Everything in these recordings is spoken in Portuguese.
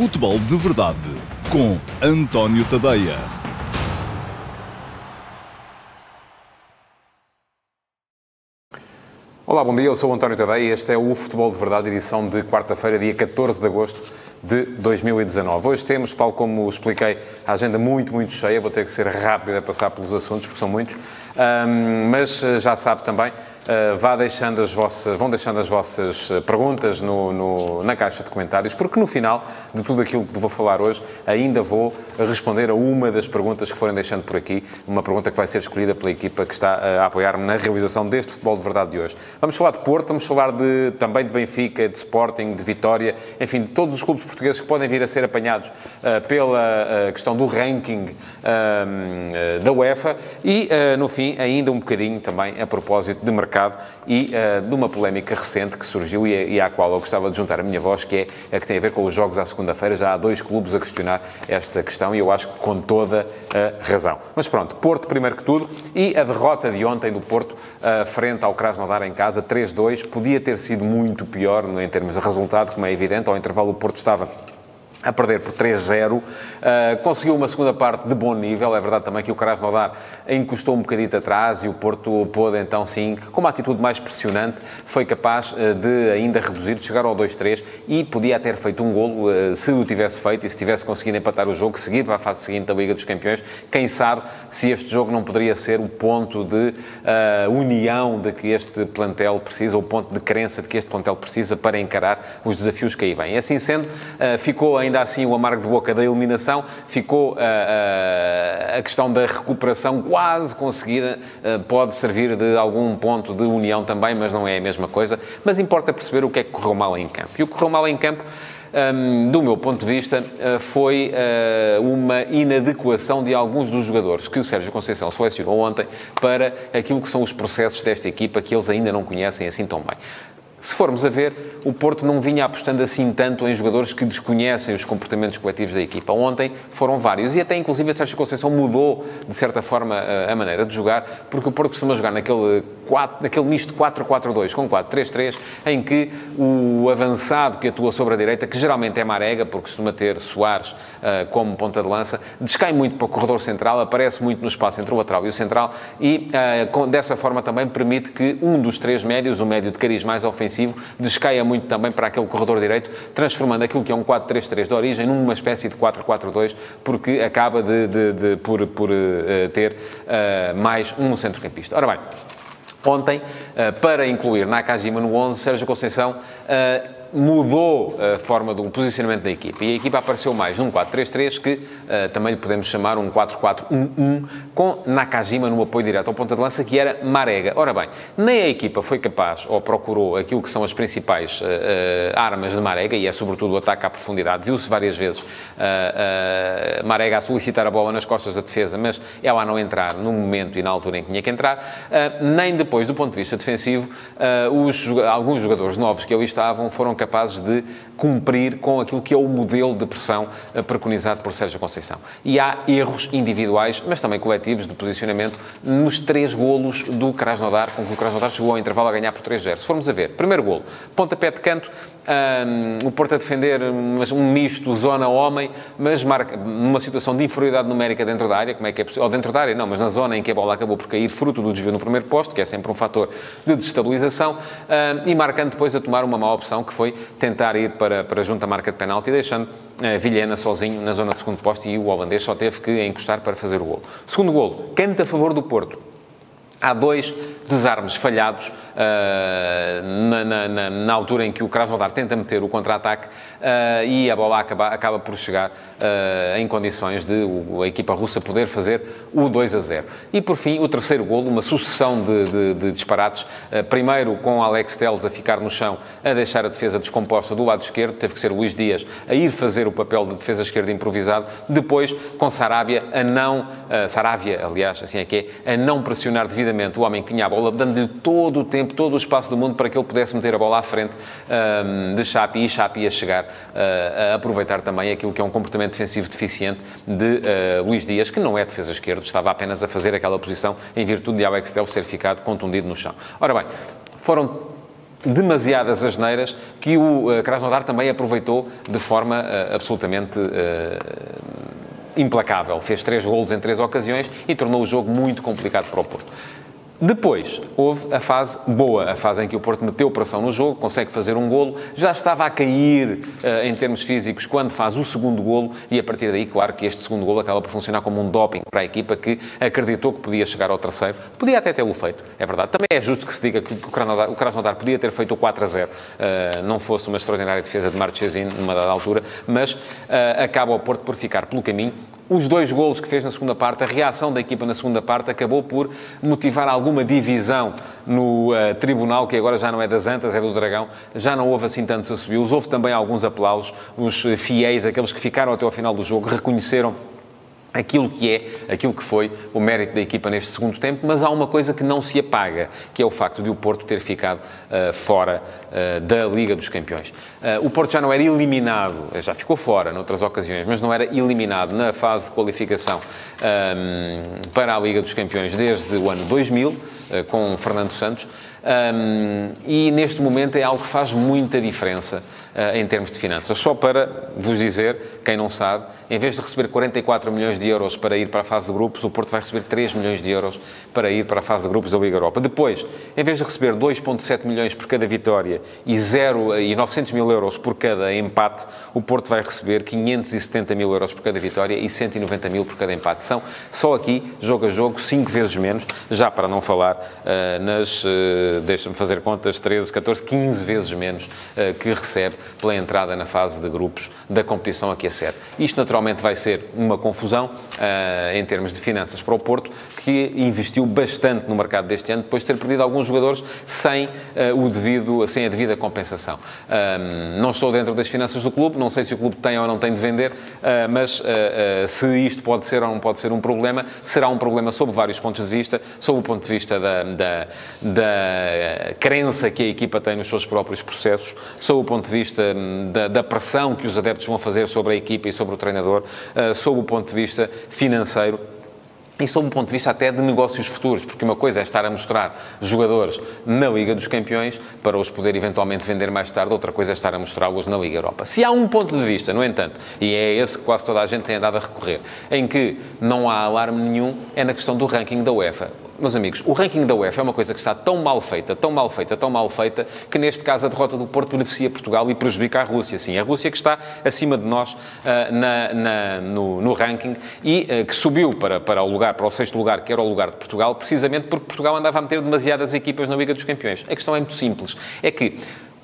Futebol de Verdade com António Tadeia. Olá, bom dia. Eu sou António Tadeia e este é o Futebol de Verdade, edição de quarta-feira, dia 14 de agosto de 2019. Hoje temos, tal como expliquei, a agenda muito, muito cheia. Vou ter que ser rápido a passar pelos assuntos, porque são muitos. Um, mas eh, já sabe também, uh, vá deixando as vossas, vão deixando as vossas eh, perguntas no, no, na caixa de comentários, porque no final de tudo aquilo que vou falar hoje, ainda vou responder a uma das perguntas que forem deixando por aqui, uma pergunta que vai ser escolhida pela equipa que está a apoiar-me na realização deste futebol de verdade de hoje. Vamos falar de Porto, vamos falar de, também de Benfica, de Sporting, de Vitória, enfim, de todos os clubes portugueses que podem vir a ser apanhados uh, pela uh, questão do ranking da UEFA e, no fim, ainda um bocadinho também a propósito de mercado e uh, de uma polémica recente que surgiu e, e, à qual eu gostava de juntar a minha voz, que é a que tem a ver com os jogos à segunda-feira. Já há dois clubes a questionar esta questão e eu acho que com toda a razão. Mas pronto, Porto primeiro que tudo e a derrota de ontem do Porto uh, frente ao Krasnodar em casa, 3-2, podia ter sido muito pior em termos de resultado, como é evidente. Ao intervalo o Porto estava a perder por 3-0. Uh, conseguiu uma segunda parte de bom nível. É verdade também que o Krasnodar encostou um bocadinho atrás e o Porto pôde, então, sim, com uma atitude mais pressionante, foi capaz uh, de ainda reduzir, de chegar ao 2-3 e podia ter feito um golo uh, se o tivesse feito e se tivesse conseguido empatar o jogo, seguir para a fase seguinte da Liga dos Campeões. Quem sabe se este jogo não poderia ser o ponto de união de que este plantel precisa, ou ponto de crença de que este plantel precisa para encarar os desafios que aí vêm. Assim sendo, ficou ainda ainda assim o amargo de boca da eliminação, ficou a, ah, a, ah, a questão da recuperação quase conseguida, ah, pode servir de algum ponto de união também, mas não é a mesma coisa. Mas importa perceber o que é que correu mal em campo. E o que correu mal em campo um, do meu ponto de vista, foi uh, uma inadequação de alguns dos jogadores que o Sérgio Conceição selecionou ontem para aquilo que são os processos desta equipa que eles ainda não conhecem assim tão bem. Se formos a ver, o Porto não vinha apostando assim tanto em jogadores que desconhecem os comportamentos coletivos da equipa. Ontem foram vários e até inclusive a Sérgio Conceição mudou de certa forma a maneira de jogar, porque o Porto costuma jogar naquele, 4, naquele misto 4-4-2 com 4-3-3, em que o avançado que atua sobre a direita, que geralmente é Marega, porque costuma ter Soares uh, como ponta de lança, descai muito para o corredor central, aparece muito no espaço entre o lateral e o central e uh, com, dessa forma também permite que um dos três médios, o médio de cariz mais ofensivo, descaia muito também para aquele corredor direito, transformando aquilo que é um 4-3-3 de origem numa espécie de 4-4-2, porque acaba de, de, de por, por uh, ter mais um centrocampista. Ora bem, ontem, uh, para incluir Nakajima no 11, Sérgio Conceição mudou a forma do posicionamento da equipa. E a equipa apareceu mais num 4-3-3, que uh, também lhe podemos chamar um 4-4-1-1, com Nakajima no apoio direto ao ponta de lança, que era Marega. Ora bem, nem a equipa foi capaz, ou procurou, aquilo que são as principais uh, uh, armas de Marega, e é sobretudo o ataque à profundidade. Viu-se várias vezes Marega a solicitar a bola nas costas da defesa, mas ela a não entrar no momento e na altura em que tinha que entrar, nem depois, do ponto de vista defensivo, os, alguns jogadores novos que ali estavam foram capazes de cumprir com aquilo que é o modelo de pressão eh, preconizado por Sérgio Conceição. E há erros individuais, mas também coletivos, de posicionamento nos três golos do Krasnodar, com que o Krasnodar chegou ao intervalo a ganhar por 3-0. Se formos a ver, primeiro golo, pontapé de canto, um, o Porto a defender um misto zona-homem, mas marca, numa situação de inferioridade numérica dentro da área, como é que é possível? Ou dentro da área, não, mas na zona em que a bola acabou por cair, fruto do desvio no primeiro posto, que é sempre um fator de destabilização, um, e marcando depois a tomar uma má opção, que foi tentar ir para, para junto à marca de penalti, deixando uh, Vilhena sozinho na zona de segundo posto e o holandês só teve que encostar para fazer o gol. Segundo gol, canto a favor do Porto. Há dois desarmes falhados uh, na, na, na, altura em que o Krasnodar tenta meter o contra-ataque uh, e a bola acaba, acaba por chegar uh, em condições de o, a equipa russa poder fazer o 2 a 0. E por fim, o terceiro golo, uma sucessão de, de, de disparates. primeiro com Alex Teles a ficar no chão, a deixar a defesa descomposta do lado esquerdo, teve que ser Luís Dias a ir fazer o papel de defesa esquerda improvisado. Depois, com Sarabia a não, Sarabia, aliás, assim é que é, a não pressionar devidamente o homem que tinha a bola, dando-lhe todo o tempo, todo o espaço do mundo para que ele pudesse meter a bola à frente um, de Chapi e Chapi a chegar uh, a aproveitar também aquilo que é um comportamento defensivo deficiente de uh, Luís Dias, que não é defesa esquerda, estava apenas a fazer aquela posição em virtude de Alex Telles ter ficado contundido no chão. Ora bem, foram demasiadas asneiras que o uh, Krasnodar também aproveitou de forma uh, absolutamente uh, implacável. Fez três golos em três ocasiões e tornou o jogo muito complicado para o Porto. Depois, houve a fase boa, a fase em que o Porto meteu pressão no jogo, consegue fazer um golo, já estava a cair uh, em termos físicos quando faz o segundo golo e a partir daí, claro que este segundo golo acaba por funcionar como um doping para a equipa que acreditou que podia chegar ao terceiro. Podia até tê-lo feito, é verdade. Também é justo que se diga que o Krasnodar, podia ter feito o 4 a 0, uh, eh, não fosse uma extraordinária defesa de Marchesin numa dada altura, mas uh, acaba o Porto por ficar pelo caminho os dois golos que fez na segunda parte, a reação da equipa na segunda parte, acabou por motivar alguma divisão no uh, tribunal, que agora já não é das Antas, é do Dragão. Já não houve assim tantos assobios. Houve também alguns aplausos. Os fiéis, aqueles que ficaram até ao final do jogo, reconheceram aquilo que é, aquilo que foi o mérito da equipa neste segundo tempo, mas há uma coisa que não se apaga, que é o facto de o Porto ter ficado uh, fora uh, da Liga dos Campeões. Uh, o Porto já não era eliminado, já ficou fora noutras ocasiões, mas não era eliminado na fase de qualificação um, ehm, para a Liga dos Campeões desde o ano 2000, com Fernando Santos, um, e neste momento é algo que faz muita diferença em termos de finanças. Só para vos dizer, quem não sabe, em vez de receber 44 milhões de euros para ir para a fase de grupos, o Porto vai receber 3 milhões de euros para ir para a fase de grupos da Liga Europa. Depois, em vez de receber 2,7 milhões por cada vitória e, 0, e 900 mil euros por cada empate, o Porto vai receber 570 mil euros por cada vitória e 190 mil por cada empate. São só aqui, jogo a jogo, 5 vezes menos, já para não falar uh, nas, uh, deixa-me fazer contas, 13, 14, 15 vezes menos uh, que recebe pela entrada na fase de grupos da competição a sério. Isto, naturalmente, vai ser uma confusão uh, em termos de finanças para o Porto, que investiu bastante no mercado deste ano, depois de ter perdido alguns jogadores sem, uh, o devido, sem a devida compensação. Uh, não estou dentro das finanças do clube, não sei se o clube tem ou não tem de vender, mas se isto pode ser ou não pode ser um problema, será um problema sob vários pontos de vista, sob o ponto de vista da, da, da crença que a equipa tem nos seus próprios processos, sob o ponto de vista hum, da, da pressão que os adeptos vão fazer sobre a equipa e sobre o treinador uh, sob o ponto de vista financeiro e sob o ponto de vista até de negócios futuros, porque uma coisa é estar a mostrar jogadores na Liga dos Campeões para os poder eventualmente vender mais tarde, outra coisa é estar a mostrá-los na Liga Europa. Se há um ponto de vista, no entanto, e é esse que quase toda a gente tem andado a recorrer, em que não há alarme nenhum, é na questão do ranking da UEFA meus amigos, o ranking da UEFA é uma coisa que está tão mal feita, tão mal feita, tão mal feita, que neste caso a derrota do Porto beneficia Portugal e prejudica a Rússia. Sim, a Rússia que está acima de nós uh, na, na, no, no, ranking e uh, que subiu para, para o lugar, para o sexto lugar, que era o lugar de Portugal, precisamente porque Portugal andava a meter demasiadas equipas na Liga dos Campeões. A questão é muito simples. É que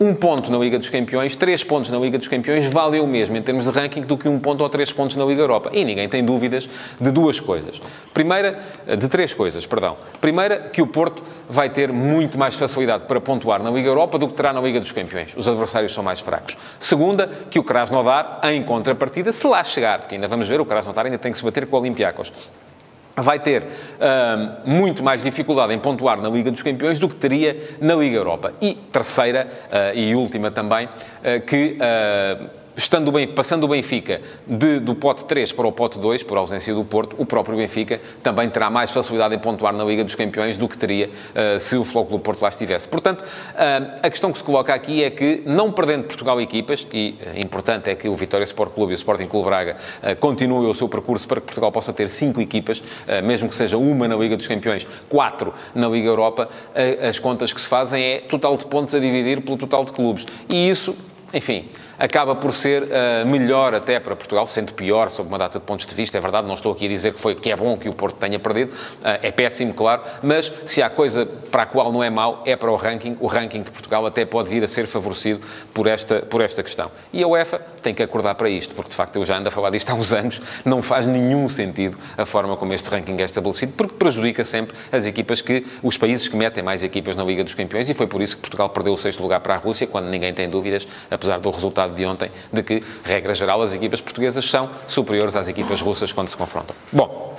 um ponto na Liga dos Campeões, três pontos na Liga dos Campeões, vale o mesmo em termos de ranking do que um ponto ou três pontos na Liga Europa. E ninguém tem dúvidas de duas coisas. Primeira, de três coisas, perdão. Primeira, que o Porto vai ter muito mais facilidade para pontuar na Liga Europa do que terá na Liga dos Campeões. Os adversários são mais fracos. Segunda, que o Krasnodar, em contrapartida, se lá chegar, porque ainda vamos ver, o Krasnodar ainda tem que se bater com o Olympiacos vai ter muito mais dificuldade em pontuar na Liga dos Campeões do que teria na Liga Europa. E terceira uh, e última também, uh, que estando bem, passando o Benfica de, do pote 3 para o pote 2, por ausência do Porto, o próprio Benfica também terá mais facilidade em pontuar na Liga dos Campeões do que teria uh, se o Floco do Porto lá estivesse. Portanto, uh, a questão que se coloca aqui é que, não perdendo Portugal equipas, e uh, importante é que o Vitória Sport Clube e o Sporting Clube Braga continuem o seu percurso para que Portugal possa ter cinco equipas, mesmo que seja uma na Liga dos Campeões, quatro na Liga Europa, as contas que se fazem é total de pontos a dividir pelo total de clubes. E isso, enfim, acaba por ser uh, melhor até para Portugal, sendo pior sob uma data de pontos de vista. É verdade, não estou aqui a dizer que, foi, que é bom que o Porto tenha perdido, uh, é péssimo, claro, mas se há coisa para a qual não é mau, é para o ranking. O ranking de Portugal até pode vir a ser favorecido por esta, por esta questão. E a UEFA tem que acordar para isto, porque de facto eu já ando a falar disto há uns anos, não faz nenhum sentido a forma como este ranking é estabelecido, porque prejudica sempre as equipas que, os países que metem mais equipas na Liga dos Campeões, e foi por isso que Portugal perdeu o sexto lugar para a Rússia, quando ninguém tem dúvidas, apesar do resultado de ontem, de que, regra geral, as equipas portuguesas são superiores às equipas russas quando se confrontam. Bom,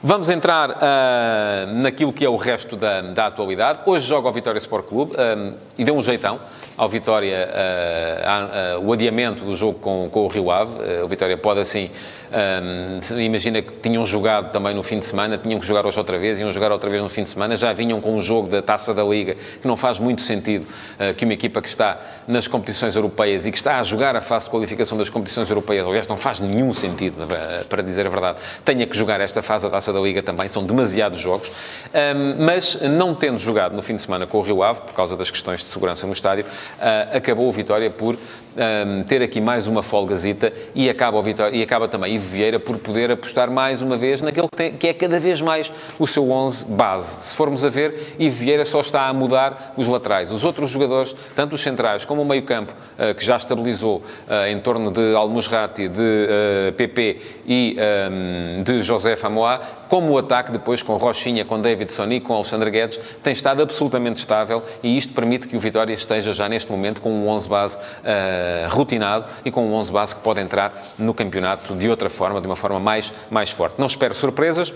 Vamos entrar uh, naquilo que é o resto da, da, atualidade. Hoje joga o Vitória Sport Clube uh, e deu um jeitão ao Vitória uh, uh, o adiamento do jogo com, com o Rio Ave. Uh, o Vitória pode, assim, um, imagina que tinham jogado também no fim de semana, tinham que jogar hoje outra vez, iam jogar outra vez no fim de semana, já vinham com um jogo da Taça da Liga, que não faz muito sentido que uma equipa que está nas competições europeias e que está a jogar a fase de qualificação das competições europeias, aliás, não faz nenhum sentido, para dizer a verdade, tenha que jogar esta fase da Taça da Liga também, são demasiados jogos, um, mas não tendo jogado no fim de semana com o Rio Ave, por causa das questões de segurança no estádio, acabou o Vitória por um, ter aqui mais uma folgazita e acaba, o Vitória, e acaba também Ivo Vieira por poder apostar mais uma vez naquele que, tem, que, é cada vez mais o seu 11 base. Se formos a ver, Ivo Vieira só está a mudar os laterais. Os outros jogadores, tanto os centrais como o meio-campo, uh, que já estabilizou uh, em torno de Almusrati, de uh, PP e um, de José Famoá, como o ataque depois com Rochinha, com Davidson e com Alexandre Guedes, tem estado absolutamente estável e isto permite que o Vitória esteja já neste momento com um 11 base uh, rotinado e com um 11 base que pode entrar no campeonato de outra forma, de uma forma mais, mais forte. Não espero surpresas,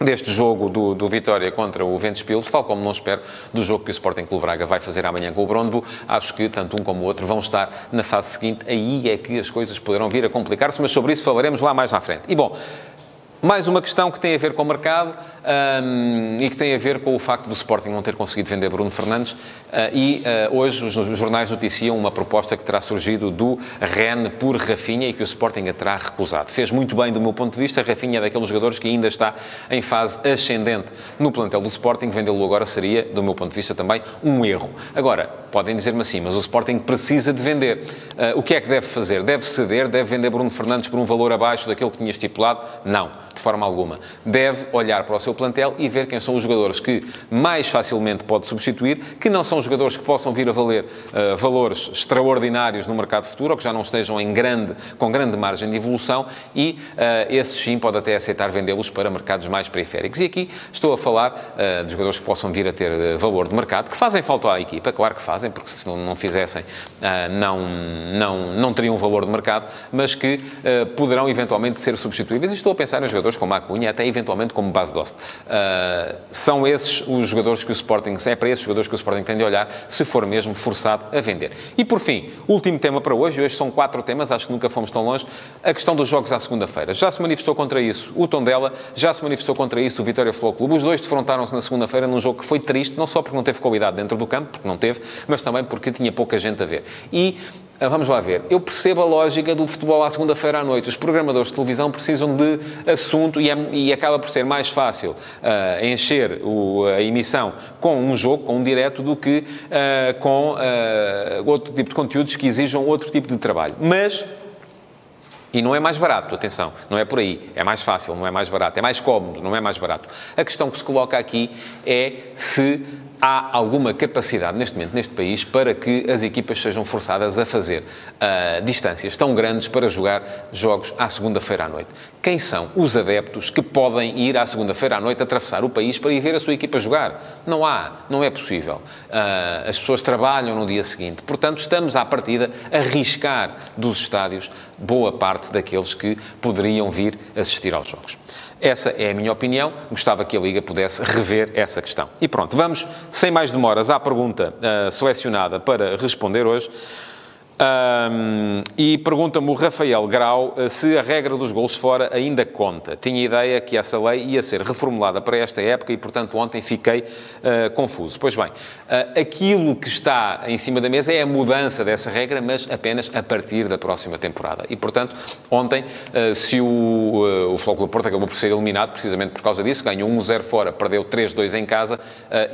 deste jogo do, do, Vitória contra o Ventspils, tal como não espero do jogo que o Sporting Clube Braga vai fazer amanhã com o Brondbo. Acho que tanto um como o outro vão estar na fase seguinte. Aí é que as coisas poderão vir a complicar-se, mas sobre isso falaremos lá mais à frente. E bom, mais uma questão que tem a ver com o mercado um, e que tem a ver com o facto do Sporting não ter conseguido vender Bruno Fernandes. Uh, e uh, hoje os, os, jornais noticiam uma proposta que terá surgido do Ren por Rafinha e que o Sporting a terá recusado. Fez muito bem do meu ponto de vista. Rafinha é daqueles jogadores que ainda está em fase ascendente no plantel do Sporting. Vendê-lo agora seria, do meu ponto de vista, também um erro. Agora, podem dizer-me assim, mas o Sporting precisa de vender. Uh, o que é que deve fazer? Deve ceder? Deve vender Bruno Fernandes por um valor abaixo daquele que tinha estipulado? Não de forma alguma. Deve olhar para o seu plantel e ver quem são os jogadores que mais facilmente pode substituir, que não são jogadores que possam vir a valer uh, valores extraordinários no mercado futuro, ou que já não estejam em grande, com grande margem de evolução, e uh, esses sim pode até aceitar vendê-los para mercados mais periféricos. E aqui estou a falar uh, de jogadores que possam vir a ter valor de mercado, que fazem falta à equipa, claro que fazem, porque se não, não fizessem, não, não, não teriam valor de mercado, mas que poderão eventualmente ser substituíveis. E estou a pensar em jogadores jogadores como a Cunha, até eventualmente como base Dost. Uh, são esses os jogadores que o Sporting, é para esses jogadores que o Sporting tem de olhar, se for mesmo forçado a vender. E por fim, último tema para hoje, hoje são quatro temas, acho que nunca fomos tão longe, a questão dos jogos à segunda-feira. Já se manifestou contra isso o Tondela, já se manifestou contra isso o Vitória Futebol Clube. Os dois defrontaram-se na segunda-feira num jogo que foi triste, não só porque não teve qualidade dentro do campo, porque não teve, mas também porque tinha pouca gente a ver. E vamos lá ver. Eu percebo a lógica do futebol à segunda-feira à noite. Os programadores de televisão precisam de assunto e, é, e acaba por ser mais fácil uh, encher o, a emissão com um jogo, com um direto, do que uh, com uh, outro tipo de conteúdos que exijam outro tipo de trabalho. Mas e não é mais barato, atenção, não é por aí. É mais fácil, não é mais barato. É mais cómodo, não é mais barato. A questão que se coloca aqui é se há alguma capacidade neste momento neste país para que as equipas sejam forçadas a fazer uh, distâncias tão grandes para jogar jogos à segunda-feira à noite. Quem são os adeptos que podem ir à segunda-feira à noite atravessar o país para ir ver a sua equipa jogar? Não há, não é possível. Uh, as pessoas trabalham no dia seguinte. Portanto, estamos à partida a arriscar dos estádios boa parte daqueles que poderiam vir assistir aos jogos. Essa é a minha opinião. Gostava que a Liga pudesse rever essa questão. E pronto, vamos, sem mais demoras, à pergunta uh, selecionada para responder hoje. Um, e pergunta-me o Rafael Grau eh, se a regra dos gols fora ainda conta. Tinha ideia que essa lei ia ser reformulada para esta época e, portanto, ontem fiquei uh, confuso. Pois bem, uh, aquilo que está em cima da mesa é a mudança dessa regra, mas apenas a partir da próxima temporada. E, portanto, ontem, uh, se o, uh, o Flóculo Porto acabou por ser eliminado precisamente por causa disso, ganhou 1-0 fora, perdeu 3-2 em casa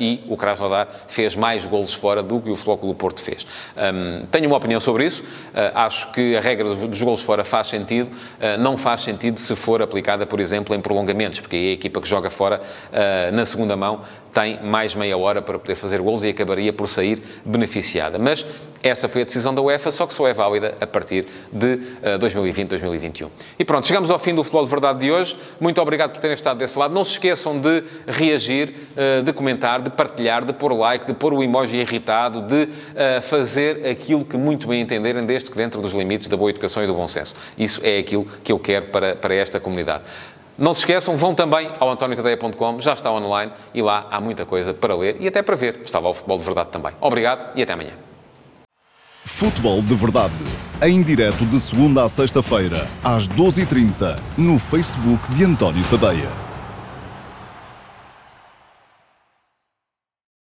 e o Krasnodar fez mais golos fora do que o Flóculo Porto fez. Um, tenho uma opinião sobre sobre isso. Uh, acho que a regra dos golos fora faz sentido. Uh, não faz sentido se for aplicada, por exemplo, em prolongamentos, porque aí a equipa que joga fora uh, na segunda mão tem mais meia hora para poder fazer golos e acabaria por sair beneficiada. Mas essa foi a decisão da UEFA, só que só é válida a partir de uh, 2020, 2021. E pronto, chegamos ao fim do Futebol de Verdade de hoje. Muito obrigado por terem estado desse lado. Não se esqueçam de reagir, uh, de comentar, de partilhar, de pôr like, de pôr o emoji irritado, de uh, fazer aquilo que muito bem entenderem, desde que dentro dos limites da boa educação e do bom senso. Isso é aquilo que eu quero para, para esta comunidade. Não se esqueçam, vão também ao antoniotadeia.com, já está online e lá há muita coisa para ler e até para ver. Estava o futebol de verdade também. Obrigado e até amanhã. Futebol de Verdade. Em direto de segunda a sexta-feira, às 12h30, no Facebook de António Tadeia.